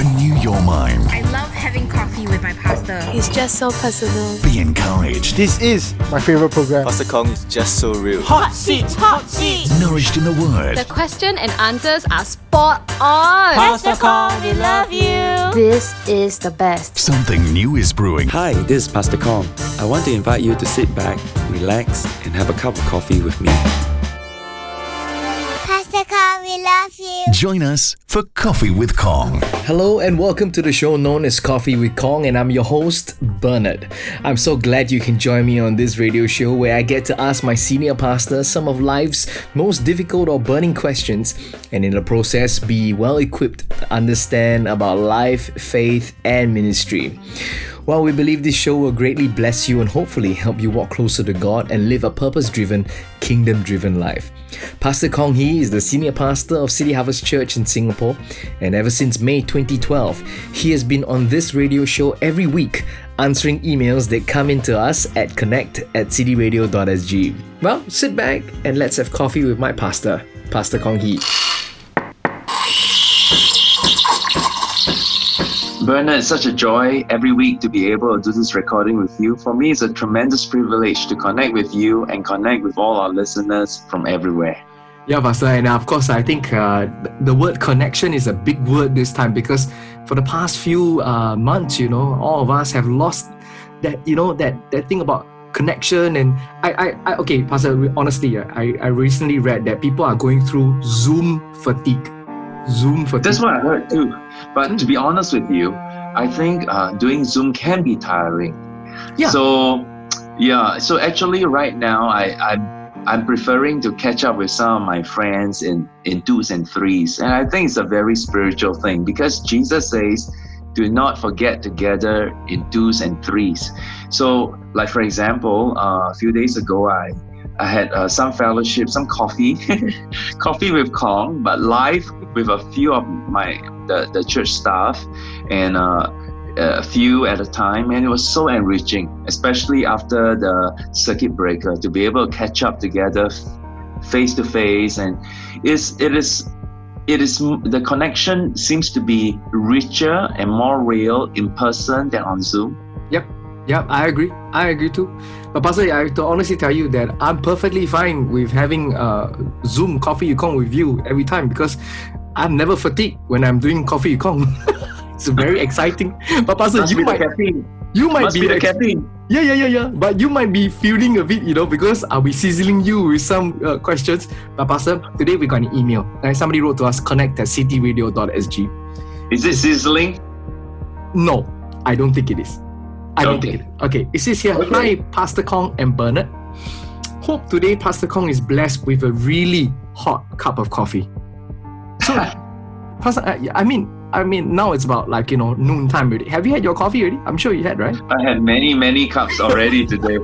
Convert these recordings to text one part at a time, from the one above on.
Renew your mind. I love having coffee with my pastor. He's just so personal. Be encouraged. This is my favorite program. Pastor Kong is just so real. Hot seats, hot seats. Nourished in the Word. The question and answers are spot on. Pastor Kong, we love you. This is the best. Something new is brewing. Hi, this is Pastor Kong. I want to invite you to sit back, relax, and have a cup of coffee with me. Pastor Kong, we love you. Join us for Coffee with Kong. Hello and welcome to the show known as Coffee with Kong, and I'm your host, Bernard. I'm so glad you can join me on this radio show where I get to ask my senior pastor some of life's most difficult or burning questions, and in the process, be well equipped to understand about life, faith, and ministry. Well, we believe this show will greatly bless you and hopefully help you walk closer to God and live a purpose driven, kingdom driven life. Pastor Kong Hee is the senior pastor of City Harvest Church in Singapore, and ever since May 2012, he has been on this radio show every week answering emails that come into us at connect at cityradio.sg. Well, sit back and let's have coffee with my pastor, Pastor Kong Hee. Bernard, it's such a joy every week to be able to do this recording with you. For me, it's a tremendous privilege to connect with you and connect with all our listeners from everywhere. Yeah, Pastor, and of course, I think uh, the word connection is a big word this time because for the past few uh, months, you know, all of us have lost that, you know, that that thing about connection. And I, I, I okay, Pastor, honestly, I, I recently read that people are going through Zoom fatigue. Zoom fatigue. That's what I heard too. But to be honest with you, I think uh, doing Zoom can be tiring. Yeah. So, yeah. So actually, right now, I, I'm I'm preferring to catch up with some of my friends in in twos and threes, and I think it's a very spiritual thing because Jesus says, "Do not forget to gather in twos and threes." So, like for example, uh, a few days ago, I I had uh, some fellowship, some coffee, coffee with Kong, but live with a few of my the, the church staff and uh, a few at a time, and it was so enriching, especially after the circuit breaker, to be able to catch up together, face to face, and it's it is it is the connection seems to be richer and more real in person than on Zoom. Yep. Yep, I agree. I agree too. But Pastor, I have to honestly tell you that I'm perfectly fine with having uh, Zoom coffee Kong with you every time because I'm never fatigued when I'm doing coffee Kong. it's very exciting. But Pastor, you might caffeine. you might Must be the ex- caffeine. Yeah, yeah, yeah, yeah. But you might be feeling a bit, you know, because I'll be sizzling you with some uh, questions. But Pastor, today we got an email. And somebody wrote to us, connect at cityradio.sg. Is it sizzling? No, I don't think it is. I don't think it is. Okay, it says here, Okay. Hi, Pastor Kong and Bernard. Hope today Pastor Kong is blessed with a really hot cup of coffee. So, I, I mean, I mean, now it's about like, you know, noon time already. Have you had your coffee already? I'm sure you had, right? I had many, many cups already today.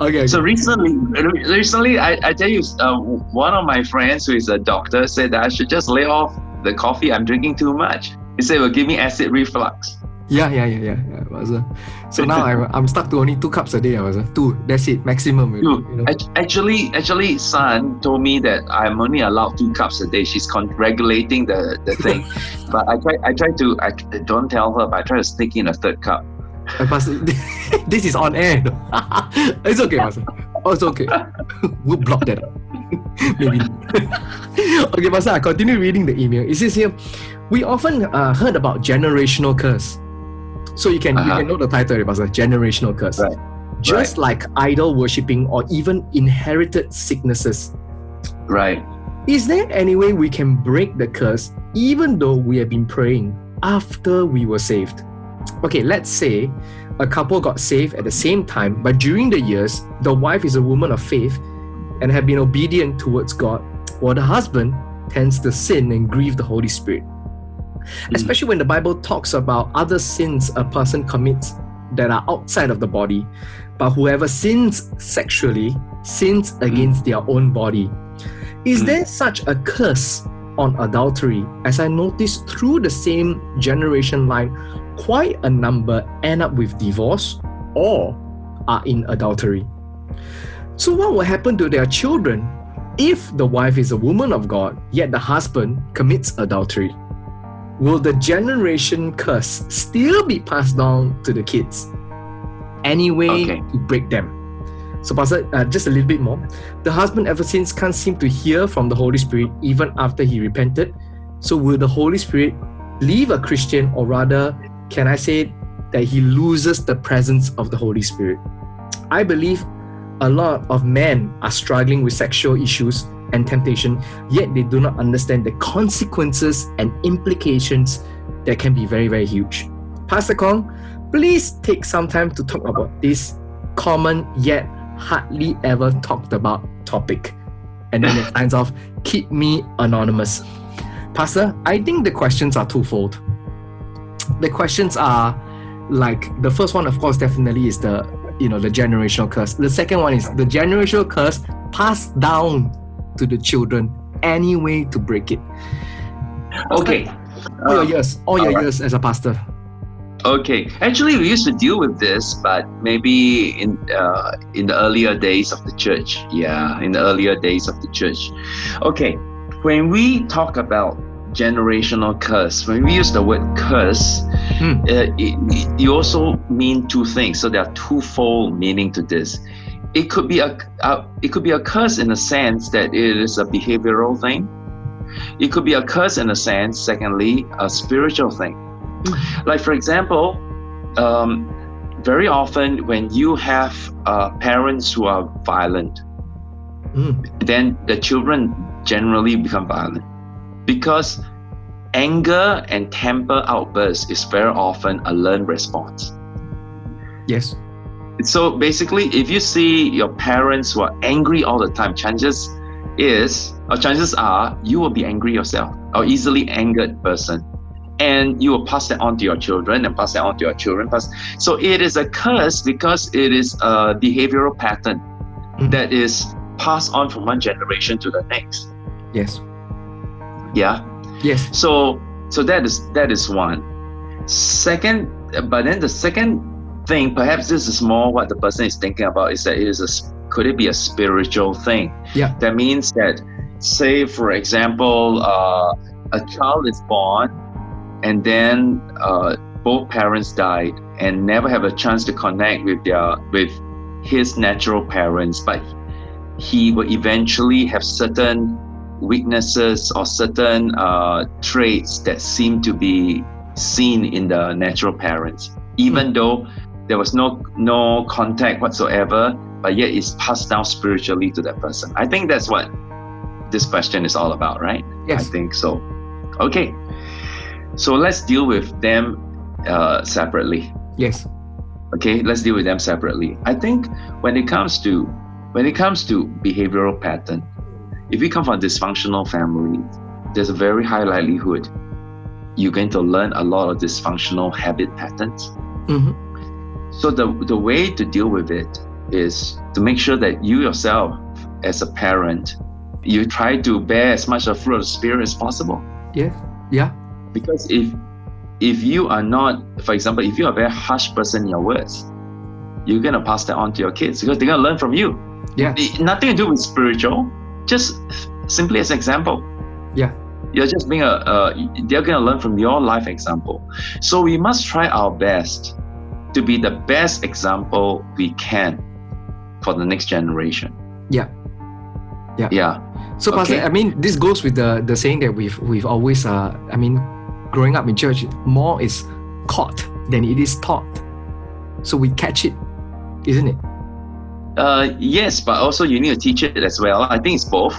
Okay. So recently, recently, I, I tell you, uh, one of my friends who is a doctor said that I should just lay off the coffee. I'm drinking too much. He said it will give me acid reflux. Yeah, yeah, yeah, yeah. yeah. So now I'm, I'm stuck to only two cups a day. I uh, two. That's it, maximum. You know, Dude, you know. actually, actually, son told me that I'm only allowed two cups a day. She's con- regulating the, the thing, but I try I try to I don't tell her, but I try to sneak in a third cup. Pastor, this is on air. it's okay, Pastor. Oh, it's okay. we'll block that out. Maybe. okay, Pastor, I continue reading the email. It says here, we often uh, heard about generational curse. So you can you Uh-huh. can know the title, It was a generational curse. Right. Just like idol worshipping or even inherited sicknesses. Right. Is there any way we can break the curse even though we have been praying after we were saved? Okay, let's say a couple got saved at the same time, but during the years, the wife is a woman of faith and have been obedient towards God, while the husband tends to sin and grieve the Holy Spirit. Especially when the Bible talks about other sins a person commits that are outside of the body, but whoever sins sexually sins against their own body. Is Mm. there such a curse on adultery? As I noticed through the same generation line, quite a number end up with divorce or are in adultery. So, what will happen to their children if the wife is a woman of God, yet the husband commits adultery? Will the generation curse still be passed down to the kids? Any way Okay. to break them? So, Pastor, uh, just a little bit more. The husband ever since can't seem to hear from the Holy Spirit even after he repented. So, will the Holy Spirit leave a Christian, or rather, can I say that he loses the presence of the Holy Spirit? I believe a lot of men are struggling with sexual issues and temptation, yet they do not understand the consequences and implications that can be very, very huge. Pastor Kong, please take some time to talk about this common yet hardly ever talked about topic. And then it signs off, keep me anonymous. Pastor, I think the questions are twofold. The questions are like the first one, of course, definitely is the you know the generational curse. The second one is the generational curse passed down to the children. Any way to break it? Okay. All your Um, years, all your alright. years as a pastor. Okay, actually, we used to deal with this, but maybe in uh, in the earlier days of the church. Yeah, in the earlier days of the church. Okay, when we talk about generational curse, when we use the word curse, Hmm. uh, it, it- you also mean two things. So there are twofold meaning to this. It could be a, a it could be a curse in the sense that it is a behavioral thing. It could be a curse in a sense. Secondly, a spiritual thing. Like for example, um, very often when you have uh, parents who are violent, Mm. then the children generally become violent because anger and temper outbursts is very often a learned response. Yes. So basically, if you see your parents who are angry all the time, chances is or chances are you will be angry yourself or easily angered person. And you will pass that on to your children and pass that on to your children. Pass. So it is a curse because it is a behavioral pattern Mhm. that is passed on from one generation to the next. Yes. Yeah. Yes. So so that is that is one. Second, but then the second thing, perhaps this is more what the person is thinking about, is that it is a could it be a spiritual thing? Yeah. That means that, say for example, uh, a child is born, and then uh, both parents died and never have a chance to connect with their with his natural parents, but he will eventually have certain weaknesses or certain uh, traits that seem to be seen in the natural parents, even though there was no no contact whatsoever, but yet it's passed down spiritually to that person. I think that's what this question is all about, right? Yes. I think so. Okay, so let's deal with them uh, separately Yes. okay let's deal with them separately i think when it comes to when it comes to behavioral pattern if you come from a dysfunctional family there's a very high likelihood you're going to learn a lot of dysfunctional habit patterns hmm so the the way to deal with it is to make sure that you yourself as a parent you try to bear as much of fruit of the spirit as possible Yeah, Yeah. because if if you are not for example if you're a very harsh person in your words you're going to pass that on to your kids because they're going to learn from you Yeah. Nothing to do with spiritual just simply as an example Yeah. you're just being a uh, they're going to learn from your life example so we must try our best to be the best example we can for the next generation Yeah. Yeah. yeah So, Pastor, Okay. I mean, this goes with the the saying that we've we've always, uh, I mean, growing up in church, more is caught than it is taught. So we catch it, isn't it? uh, yes but also you need to teach it as well i think it's both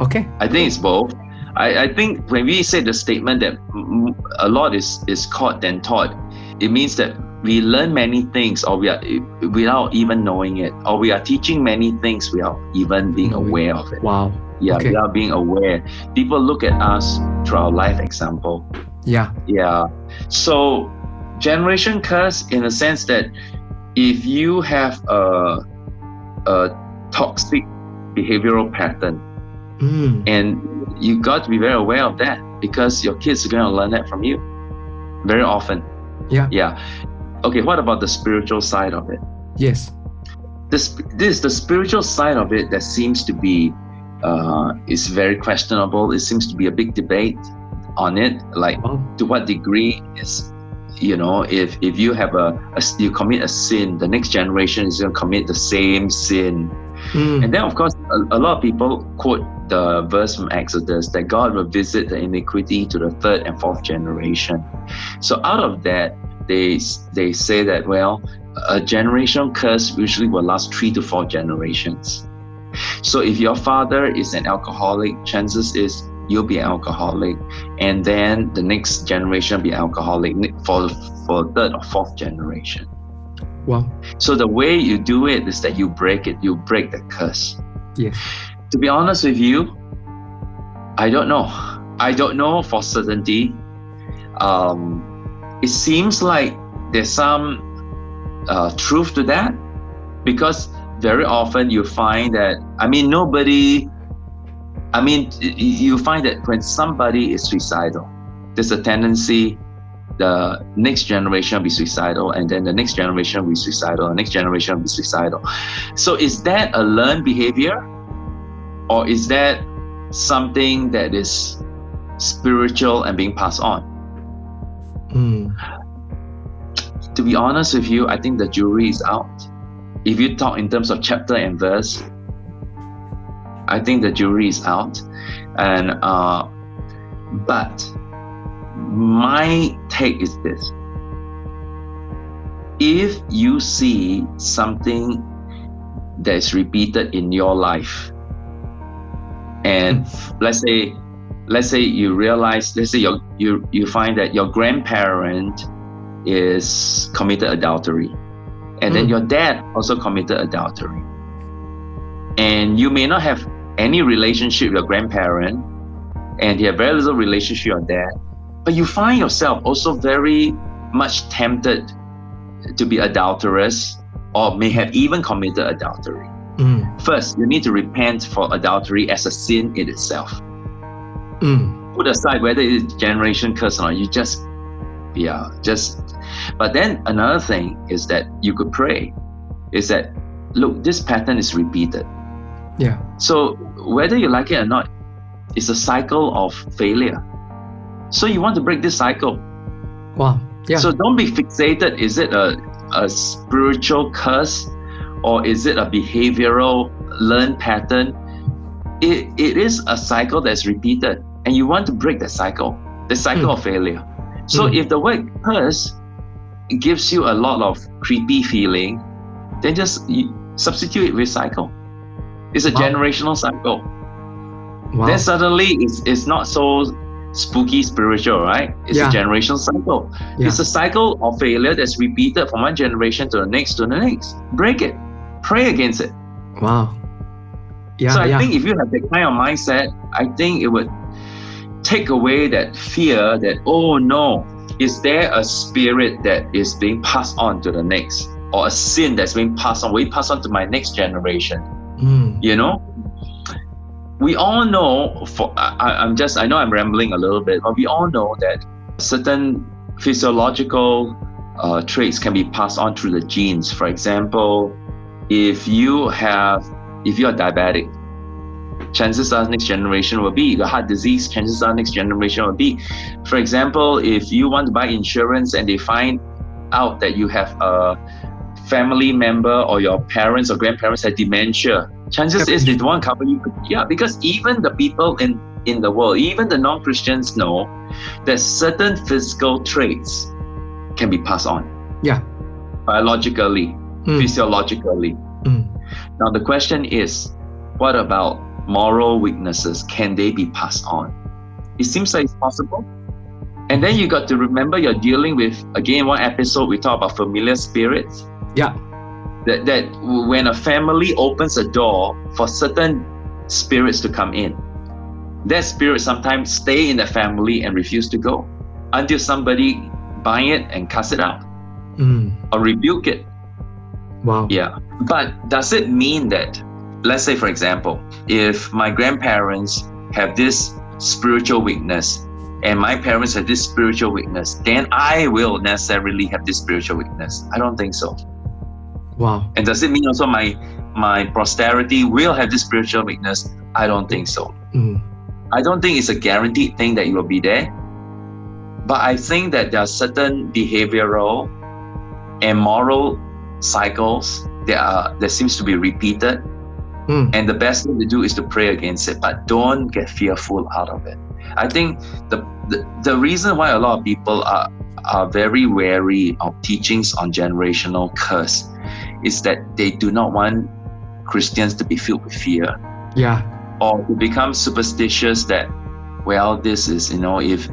Okay. I think it's both. I, I think when we say the statement that a lot is, is caught than taught, it means that we learn many things or we are without even knowing it, or we are teaching many things without even being aware of it. Wow. Yeah, Okay. without being aware. People look at us through our life example. Yeah. Yeah. So generation curse in the sense that if you have a a toxic behavioral pattern Mm. and you got to be very aware of that because your kids are going to learn that from you very often. Yeah. Yeah. Okay, what about the spiritual side of it? Yes. This this is the spiritual side of it that seems to be uh, is very questionable. It seems to be a big debate on it, like Wow. to what degree is you know if if you have a, a you commit a sin the next generation is going to commit the same sin Mm. and then of course a, a lot of people quote the verse from exodus that god will visit the iniquity to the third and fourth generation so out of that they they say that well a generation curse usually will last three to four generations. So if your father is an alcoholic chances is you'll be an alcoholic. And then the next generation be alcoholic for for third or fourth generation. Wow. so the way you do it is that you break it you break the curse. Yes. to be honest with you i don't know. I don't know for certainty um it seems like there's some uh, truth to that because very often you find that i mean nobody i mean you find that when somebody is suicidal there's a tendency the next generation will be suicidal and then the next generation will be suicidal the next generation will be suicidal. So is that a learned behavior or is that something that is spiritual and being passed on Mm. to be honest with you, I think the jury is out. If you talk in terms of chapter and verse, I think the jury is out. And uh, but my take is this: if you see something that is repeated in your life, and let's say, let's say you realize, let's say you you you find that your grandparent is committed adultery and then Mm. your dad also committed adultery and you may not have any relationship with your grandparent and you have very little relationship with your dad but you find yourself also very much tempted to be adulterous or may have even committed adultery Mm. first you need to repent for adultery as a sin in itself Mm. put aside whether it is generation curse or not, you just, yeah, just. But then another thing is that you could pray, is that, look, this pattern is repeated. Yeah. So whether you like it or not, it's a cycle of failure. So you want to break this cycle. Wow. Yeah. So don't be fixated. Is it a, a spiritual curse or is it a behavioral learned pattern? It, it is a cycle that's repeated and you want to break the cycle, the cycle Mm. of failure. So Mm. if the word curse gives you a lot of creepy feeling, then just you substitute it with cycle. It's a Wow. generational cycle. wow. Then suddenly it's, it's not so spooky spiritual, right? It's Yeah. a generational cycle. Yeah. It's a cycle of failure that's repeated from one generation to the next to the next. Break it. Pray against it. wow. Yeah. so I yeah. think if you have that kind of mindset, I think it would take away that fear that, oh no, is there a spirit that is being passed on to the next? Or a sin that's being passed on? Will it pass on to my next generation? Mm. you know we all know for I, i'm just i know i'm rambling a little bit but we all know that certain physiological uh, traits can be passed on through the genes for example if you have if you're diabetic chances are next generation will be you got heart disease chances are next generation will be for example if you want to buy insurance and they find out that you have a family member or your parents or grandparents have dementia, chances is they don't want to cover you. Yeah, because even the people in in the world, even the non-Christians know that certain physical traits can be passed on Yeah. biologically, Mm. physiologically. Mm. Now the question is, what about moral weaknesses? Can they be passed on? It seems like it's possible. And then you got to remember you're dealing with again one episode we talk about familiar spirits Yeah. that, that when a family opens a door for certain spirits to come in, that spirit sometimes stay in the family and refuse to go until somebody buy it and cast it out Mm. or rebuke it. Wow. Yeah. But does it mean that, let's say, for example, if my grandparents have this spiritual weakness and my parents have this spiritual weakness, then I will necessarily have this spiritual weakness. I don't think so. Wow. And does it mean also my my posterity will have this spiritual weakness? I don't think so. Mm. I don't think it's a guaranteed thing that you will be there. But I think that there are certain behavioral and moral cycles that are that seems to be repeated. Mm. And the best thing to do is to pray against it, but don't get fearful out of it. I think the, the the reason why a lot of people are are very wary of teachings on generational curse is that they do not want Christians to be filled with fear Yeah. or to become superstitious that well this is you know if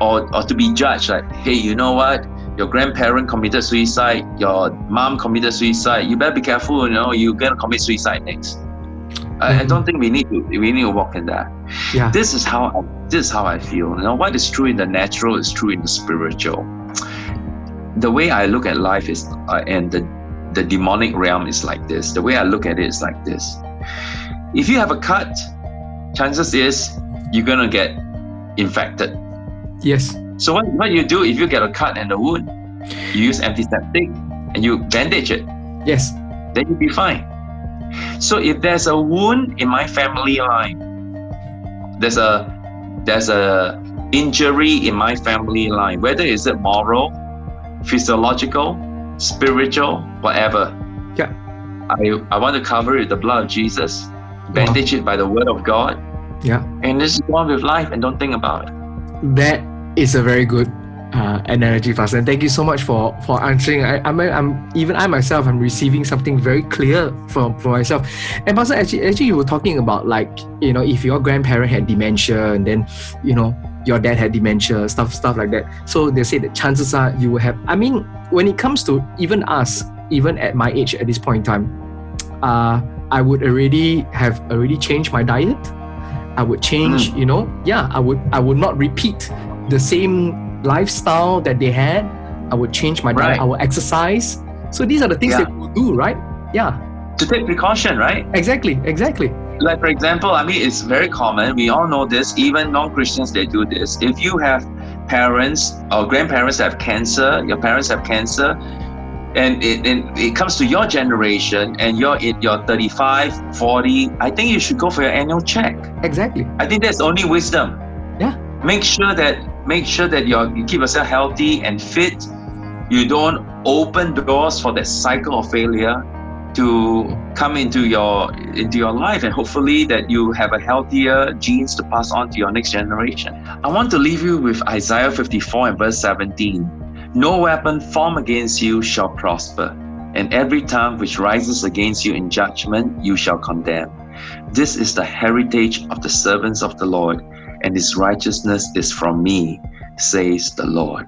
or, or to be judged like hey you know what your grandparent committed suicide your mom committed suicide you better be careful you know you're gonna commit suicide next I, I don't think we need to we need to walk in that Yeah. this is how I, this is how I feel you know what is true in the natural is true in the spiritual the way I look at life is uh, and the the demonic realm is like this the way I look at it is like this if you have a cut chances is you're gonna get infected Yes. so what, what you do if you get a cut and a wound you use antiseptic and you bandage it Yes. then you'll be fine. So if there's a wound in my family line, there's a there's a injury in my family line, whether is it moral, physiological, spiritual, whatever. Yeah. I I want to cover it with the blood of Jesus, bandage it by the word of God, Yeah. and just go on with life and don't think about it. That is a very good uh, analogy, Pastor. And thank you so much for for answering. I, I'm, I'm even I myself, I'm receiving something very clear from for myself. And Pastor, actually, actually, you were talking about like you know if your grandparent had dementia and then you know your dad had dementia, stuff stuff like that. So they say that chances are you will have. I mean, when it comes to even us, even at my age at this point in time, uh, I would already have already changed my diet. I would change, you know, yeah, I would I would not repeat the same lifestyle that they had. I would change my diet, Right. I would exercise. So these are the things Yeah. that we do, right? Yeah, To take precaution, right? exactly, exactly. like for example i mean it's very common we all know this even non-christians they do this if you have parents or grandparents have cancer your parents have cancer and it, and it comes to your generation and you're in your 35 40 i think you should go for your annual check Exactly. i think that's only wisdom Yeah. make sure that make sure that you keep yourself healthy and fit. You don't open doors for that cycle of failure to come into your into your life and hopefully that you have a healthier genes to pass on to your next generation. I want to leave you with isaiah 54 and verse 17 no weapon formed against you shall prosper and every tongue which rises against you in judgment you shall condemn. This is the heritage of the servants of the lord and his righteousness is from me says the lord.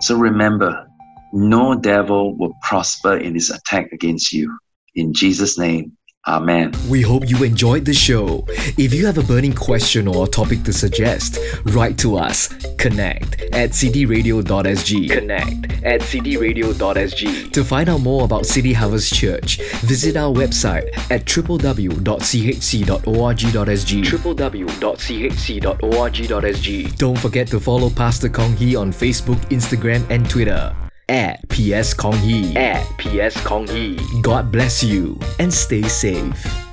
So remember no devil will prosper in his attack against you. In Jesus' name, Amen. We hope you enjoyed the show. If you have a burning question or a topic to suggest, write to us. Connect at cityradio.sg. Connect at cityradio.sg. To find out more about City Harvest Church, visit our website at www.chc.org.sg. www.chc.org.sg. Don't forget to follow Pastor Kong Hee on Facebook, Instagram, and Twitter at PS Kong Hee. At PS Kong Hee. God bless you and stay safe.